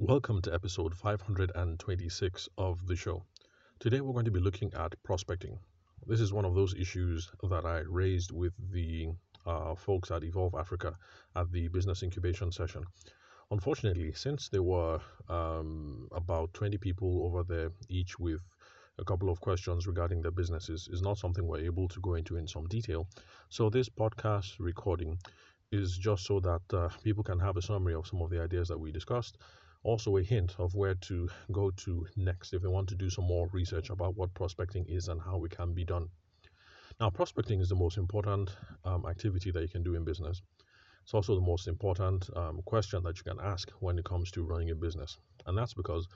Welcome to episode 526 of the show. Today we're going to be looking at prospecting. This is one of those issues that I raised with the uh, folks at Evolve Africa at the business incubation session. Unfortunately, since there were um, about 20 people over there, each with a couple of questions regarding their businesses, is not something we're able to go into in some detail. So, this podcast recording is just so that uh, people can have a summary of some of the ideas that we discussed. Also, a hint of where to go to next if they want to do some more research about what prospecting is and how it can be done. Now, prospecting is the most important um, activity that you can do in business. It's also the most important um, question that you can ask when it comes to running a business. And that's because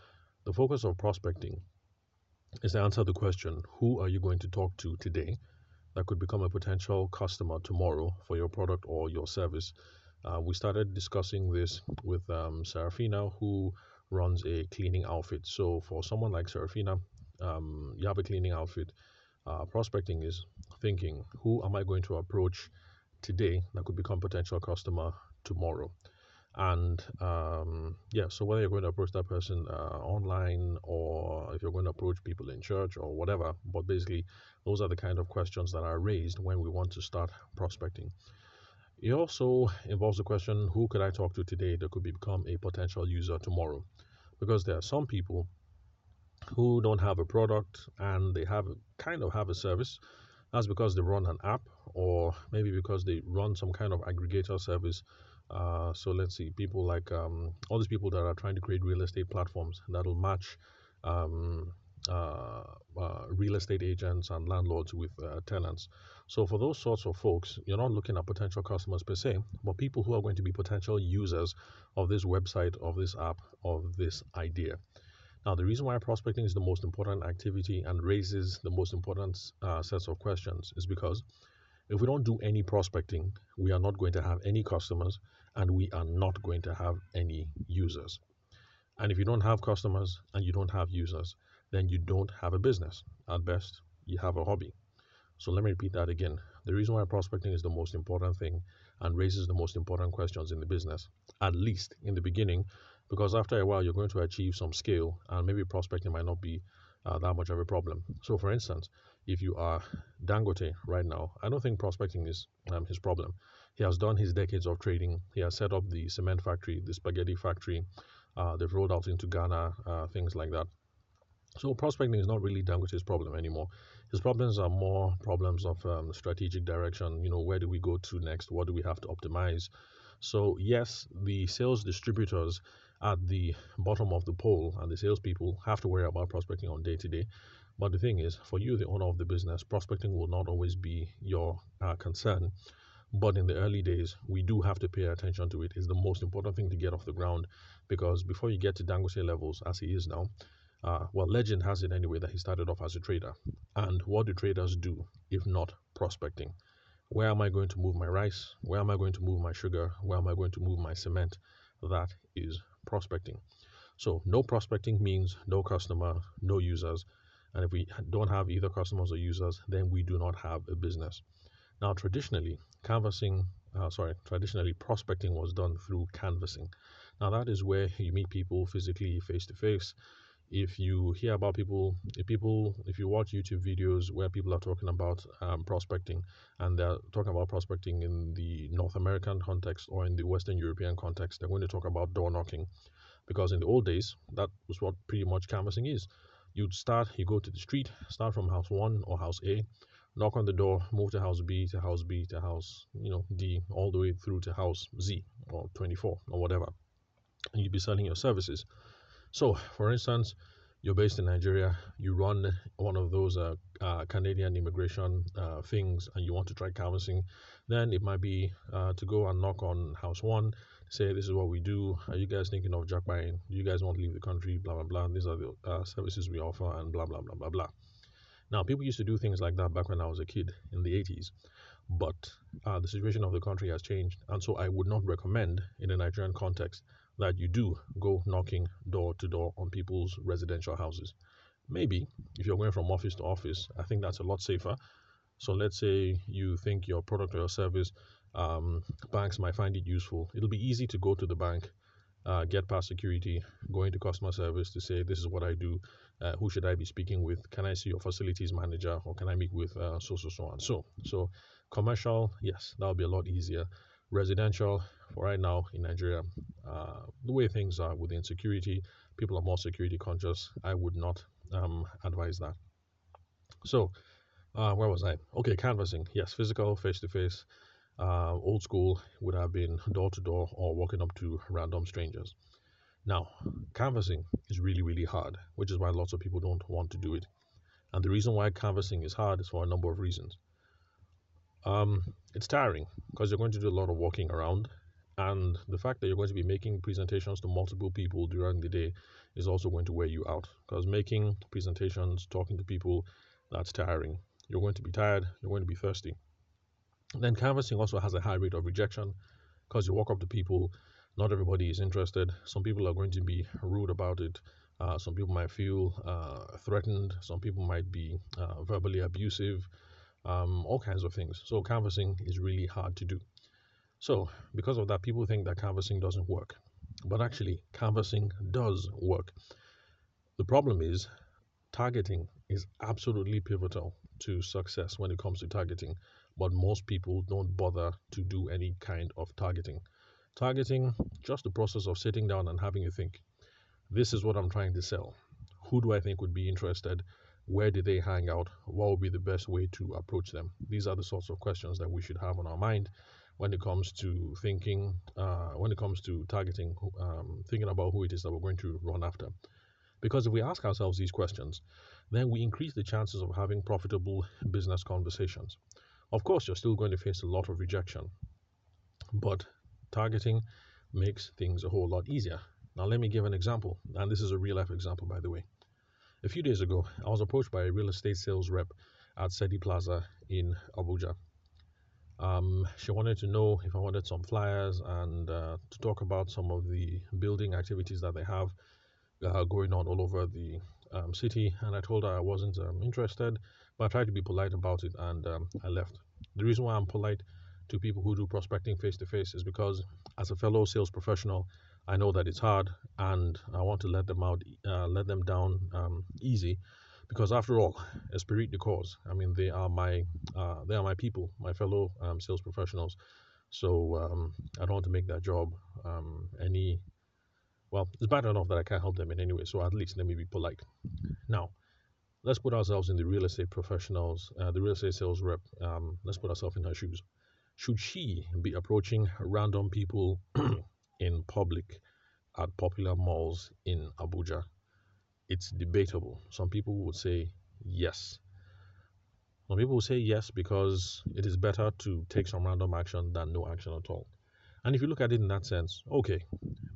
the focus of prospecting is to answer the question who are you going to talk to today that could become a potential customer tomorrow for your product or your service. Uh, we started discussing this with um, Serafina, who runs a cleaning outfit. So, for someone like Serafina, um, you have a cleaning outfit. Uh, prospecting is thinking, who am I going to approach today that could become potential customer tomorrow? And um, yeah, so whether you're going to approach that person uh, online or if you're going to approach people in church or whatever, but basically, those are the kind of questions that are raised when we want to start prospecting. It also involves the question who could I talk to today that could become a potential user tomorrow? Because there are some people who don't have a product and they have kind of have a service. That's because they run an app or maybe because they run some kind of aggregator service uh, so let's see, people like um, all these people that are trying to create real estate platforms that'll match um, real estate agents and landlords with uh, tenants. So for those sorts of folks, you're not looking at potential customers per se, but people who are going to be potential users of this website, of this app, of this idea. Now, the reason why prospecting is the most important activity and raises the most important uh, sets of questions is because if we don't do any prospecting, we are not going to have any customers and we are not going to have any users. And if you don't have customers and you don't have users, then you don't have a business. At best, you have a hobby. So let me repeat that again. The reason why prospecting is the most important thing and raises the most important questions in the business, at least in the beginning, because after a while you're going to achieve some scale and maybe prospecting might not be uh, that much of a problem. So, for instance, if you are Dangote right now, I don't think prospecting is um, his problem. He has done his decades of trading. He has set up the cement factory, the spaghetti factory. Uh, they've rolled out into Ghana, uh, things like that. So prospecting is not really Dangote's problem anymore. His problems are more problems of um, strategic direction. You know, where do we go to next? What do we have to optimize? So yes, the sales distributors at the bottom of the pole and the salespeople have to worry about prospecting on day to day. But the thing is, for you, the owner of the business, prospecting will not always be your uh, concern. But in the early days, we do have to pay attention to it. It's the most important thing to get off the ground because before you get to Dangote levels, as he is now, uh, well, legend has it anyway that he started off as a trader. And what do traders do if not prospecting? Where am I going to move my rice? Where am I going to move my sugar? Where am I going to move my cement? That is prospecting. So no prospecting means no customer, no users. And if we don't have either customers or users, then we do not have a business. Now, traditionally, canvassing, uh, sorry, traditionally prospecting was done through canvassing. Now, that is where you meet people physically, face to face. If you hear about people, if people, if you watch YouTube videos where people are talking about um, prospecting and they're talking about prospecting in the North American context or in the Western European context, they're going to talk about door knocking because in the old days, that was what pretty much canvassing is. You'd start, you go to the street, start from house one or house A, knock on the door, move to house B to house B to house, you know, D, all the way through to house Z or 24 or whatever. And you'd be selling your services. So, for instance, you're based in Nigeria, you run one of those uh, uh, Canadian immigration uh, things, and you want to try canvassing, then it might be uh, to go and knock on house one, say, This is what we do. Are you guys thinking of jack buying? Do you guys want to leave the country? Blah, blah, blah. These are the uh, services we offer, and blah, blah, blah, blah, blah. Now, people used to do things like that back when I was a kid in the 80s, but uh, the situation of the country has changed, and so I would not recommend in a Nigerian context that you do go knocking door to door on people's residential houses. Maybe if you're going from office to office, I think that's a lot safer. So let's say you think your product or your service, um, banks might find it useful. It'll be easy to go to the bank uh, get past security, go into customer service to say, This is what I do. Uh, who should I be speaking with? Can I see your facilities manager or can I meet with uh, so, so, so, and so? So, commercial, yes, that'll be a lot easier. Residential, for right now in Nigeria, uh, the way things are within security, people are more security conscious. I would not um, advise that. So, uh, where was I? Okay, canvassing. Yes, physical, face to face. Old school would have been door to door or walking up to random strangers. Now, canvassing is really, really hard, which is why lots of people don't want to do it. And the reason why canvassing is hard is for a number of reasons. Um, it's tiring because you're going to do a lot of walking around, and the fact that you're going to be making presentations to multiple people during the day is also going to wear you out because making presentations, talking to people, that's tiring. You're going to be tired, you're going to be thirsty. Then canvassing also has a high rate of rejection because you walk up to people, not everybody is interested. Some people are going to be rude about it. Uh, some people might feel uh, threatened. Some people might be uh, verbally abusive. Um, all kinds of things. So canvassing is really hard to do. So because of that, people think that canvassing doesn't work, but actually canvassing does work. The problem is targeting is absolutely pivotal to success when it comes to targeting but most people don't bother to do any kind of targeting. Targeting, just the process of sitting down and having a think. This is what I'm trying to sell. Who do I think would be interested? Where do they hang out? What would be the best way to approach them? These are the sorts of questions that we should have on our mind when it comes to thinking, uh, when it comes to targeting, um, thinking about who it is that we're going to run after. Because if we ask ourselves these questions, then we increase the chances of having profitable business conversations. Of course, you're still going to face a lot of rejection, but targeting makes things a whole lot easier. Now, let me give an example, and this is a real life example, by the way. A few days ago, I was approached by a real estate sales rep at Ceddi Plaza in Abuja. Um, she wanted to know if I wanted some flyers and uh, to talk about some of the building activities that they have uh, going on all over the um, city. And I told her I wasn't um, interested but I tried to be polite about it and um, I left. The reason why I'm polite to people who do prospecting face to face is because, as a fellow sales professional, I know that it's hard and I want to let them out, uh, let them down um, easy, because after all, esprit de corps. I mean, they are my, uh, they are my people, my fellow um, sales professionals. So um, I don't want to make that job um, any. Well, it's bad enough that I can't help them in any way. So at least let me be polite. Now, let's put ourselves in the real estate professionals, uh, the real estate sales rep. Um, let's put ourselves in her shoes. Should she be approaching random people in public at popular malls in Abuja? It's debatable. Some people would say yes. Some people will say yes because it is better to take some random action than no action at all. And if you look at it in that sense, okay,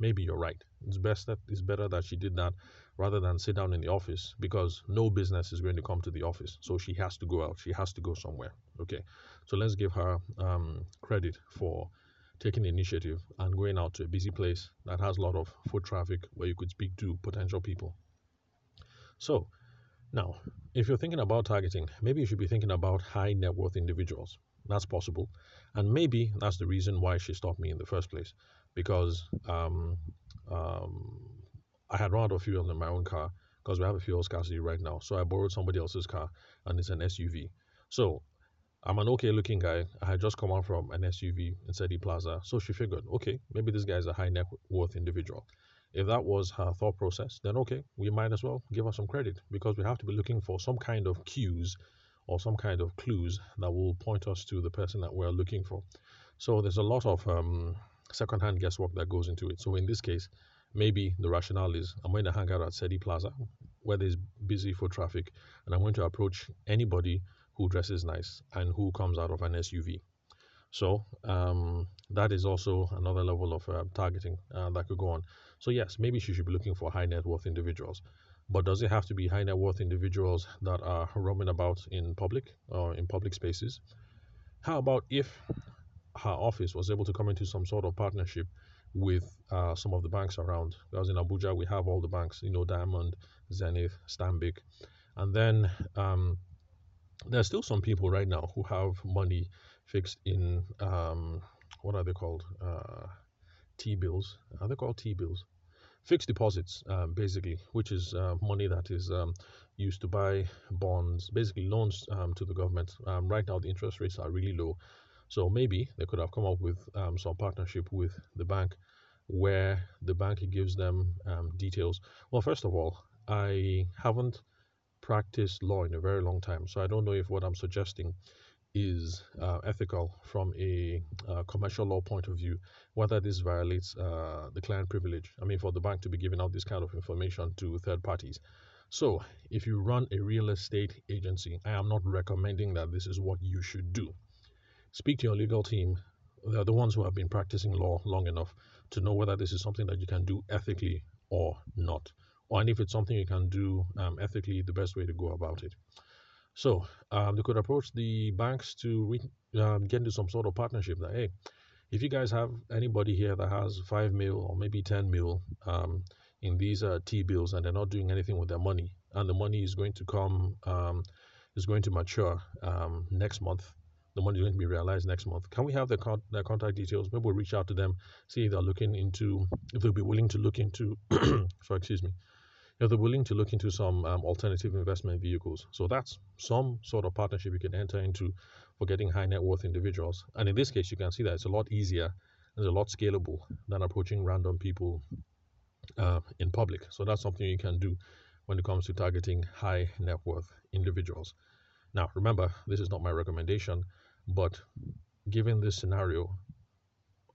maybe you're right. It's best that it's better that she did that rather than sit down in the office because no business is going to come to the office. So she has to go out. She has to go somewhere. Okay. So let's give her um, credit for taking initiative and going out to a busy place that has a lot of foot traffic where you could speak to potential people. So now, if you're thinking about targeting, maybe you should be thinking about high net worth individuals. That's possible. And maybe that's the reason why she stopped me in the first place because um, um, I had run out of fuel in my own car because we have a fuel scarcity right now. So I borrowed somebody else's car and it's an SUV. So I'm an okay looking guy. I had just come out from an SUV in Ceddi Plaza. So she figured, okay, maybe this guy is a high net worth individual. If that was her thought process, then okay, we might as well give her some credit because we have to be looking for some kind of cues or some kind of clues that will point us to the person that we're looking for. So there's a lot of um, secondhand guesswork that goes into it. So in this case, maybe the rationale is I'm going to hang out at Ceddi Plaza where there's busy foot traffic and I'm going to approach anybody who dresses nice and who comes out of an SUV. So um, that is also another level of uh, targeting uh, that could go on. So yes, maybe she should be looking for high net worth individuals. But does it have to be high net worth individuals that are roaming about in public or in public spaces? How about if her office was able to come into some sort of partnership with uh, some of the banks around? Because in Abuja, we have all the banks, you know, Diamond, Zenith, Stanbic. And then um, there's still some people right now who have money fixed in, um, what are they called? Uh, T bills. Are they called T bills? Fixed deposits, um, basically, which is uh, money that is um, used to buy bonds, basically loans um, to the government. Um, right now, the interest rates are really low. So maybe they could have come up with um, some partnership with the bank where the bank gives them details. Well, first of all, I haven't practiced law in a very long time, so I don't know if what I'm suggesting is uh, ethical from a uh, commercial law point of view, whether this violates uh, the client privilege. I mean, for the bank to be giving out this kind of information to third parties. So, if you run a real estate agency, I am not recommending that this is what you should do. Speak to your legal team. They're the ones who have been practicing law long enough to know whether this is something that you can do ethically or not. And if it's something you can do um, ethically, the best way to go about it. So um, they could approach the banks to re- um, get into some sort of partnership that, hey, if you guys have anybody here that has 5 mil or maybe 10 mil um, in these uh, T bills and they're not doing anything with their money, and the money is going to come, um, is going to mature um, next month, the money is going to be realized next month. Can we have their, con- their contact details? Maybe we'll reach out to them, see if they're looking into, if they'll be willing to look into, sorry, excuse me, if they're willing to look into some um, alternative investment vehicles. So that's some sort of partnership you can enter into for getting high net worth individuals. And in this case, you can see that it's a lot easier and a lot scalable than approaching random people uh, in public. So that's something you can do when it comes to targeting high net worth individuals. Now, remember, this is not my recommendation, but given this scenario,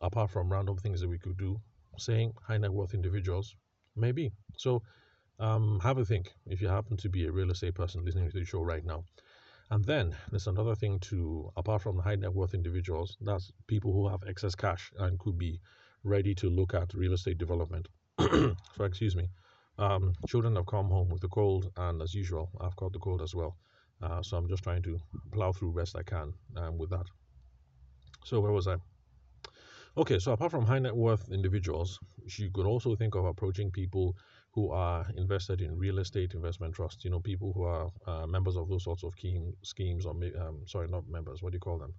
apart from random things that we could do, saying high net worth individuals, maybe. So um, have a think if you happen to be a real estate person listening to the show right now. And then there's another thing to, apart from high net worth individuals, that's people who have excess cash and could be ready to look at real estate development. so, excuse me. Um, children have come home with the cold, and as usual, I've caught the cold as well. Uh, so I'm just trying to plow through best I can um, with that. So where was I? Okay, so apart from high net worth individuals, you could also think of approaching people who are invested in real estate investment trusts. You know, people who are uh, members of those sorts of scheme, schemes, or um, sorry, not members. What do you call them?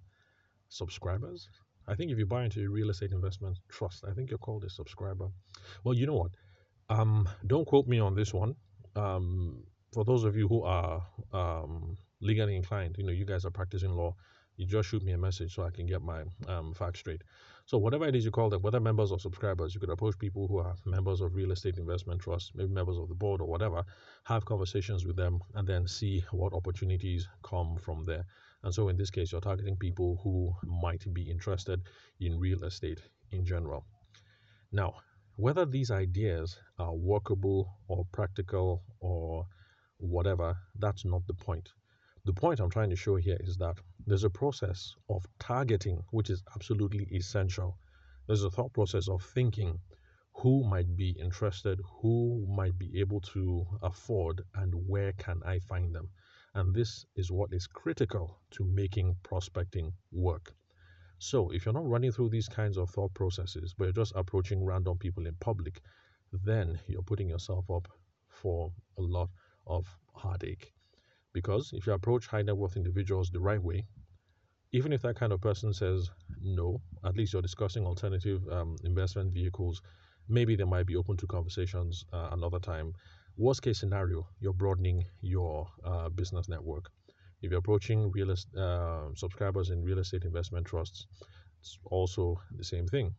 Subscribers. I think if you buy into a real estate investment trust, I think you're called a subscriber. Well, you know what? Um, don't quote me on this one. Um, for those of you who are um, legally inclined, you know, you guys are practicing law. You just shoot me a message so I can get my um, facts straight. So whatever it is you call them, whether members or subscribers, you could approach people who are members of real estate investment trusts, maybe members of the board or whatever, have conversations with them and then see what opportunities come from there. And so in this case, you're targeting people who might be interested in real estate in general. Now, whether these ideas are workable or practical or whatever, that's not the point. The point I'm trying to show here is that there's a process of targeting, which is absolutely essential. There's a thought process of thinking who might be interested, who might be able to afford, and where can I find them. And this is what is critical to making prospecting work. So, if you're not running through these kinds of thought processes, but you're just approaching random people in public, then you're putting yourself up for a lot of heartache. Because if you approach high net worth individuals the right way, even if that kind of person says no, at least you're discussing alternative um, investment vehicles. Maybe they might be open to conversations uh, another time. Worst case scenario, you're broadening your uh, business network. If you're approaching real est- uh, subscribers in real estate investment trusts, it's also the same thing.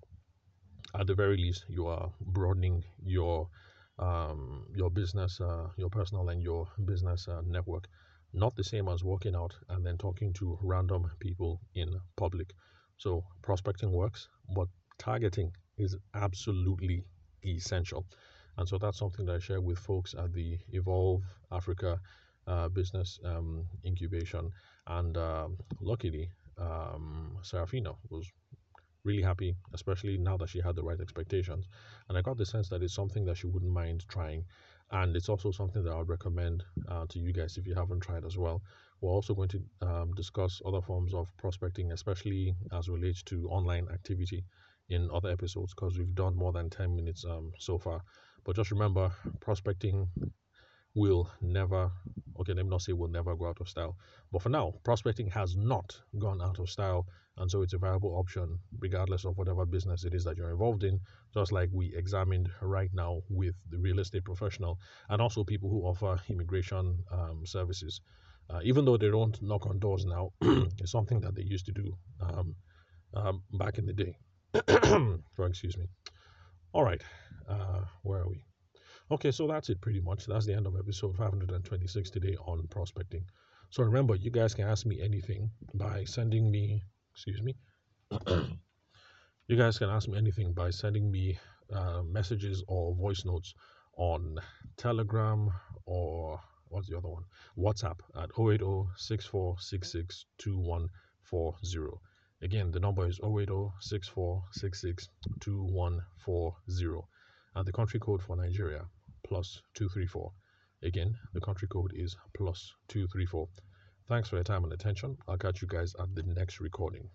At the very least, you are broadening your um, your business, uh, your personal and your business uh, network. Not the same as walking out and then talking to random people in public. So prospecting works, but targeting is absolutely essential. And so that's something that I share with folks at the Evolve Africa uh, Business um, Incubation. And um, luckily, um, Serafina was really happy, especially now that she had the right expectations. And I got the sense that it's something that she wouldn't mind trying. And it's also something that I would recommend uh, to you guys if you haven't tried as well. We're also going to um, discuss other forms of prospecting, especially as relates to online activity in other episodes because we've done more than 10 minutes um, so far. But just remember, prospecting will never, okay, let me not say will never go out of style. But for now, prospecting has not gone out of style. And so it's a viable option regardless of whatever business it is that you're involved in, just like we examined right now with the real estate professional and also people who offer immigration um, services. Uh, even though they don't knock on doors now, it's something that they used to do um, um, back in the day. oh, excuse me. All right, uh, where are we? Okay, so that's it pretty much. That's the end of episode 526 today on prospecting. So remember, you guys can ask me anything by sending me, excuse me, you guys can ask me anything by sending me uh, messages or voice notes on Telegram or what's the other one? WhatsApp at 080 Again, the number is 080 and the country code for Nigeria plus 234. Again, the country code is plus 234. Thanks for your time and attention. I'll catch you guys at the next recording.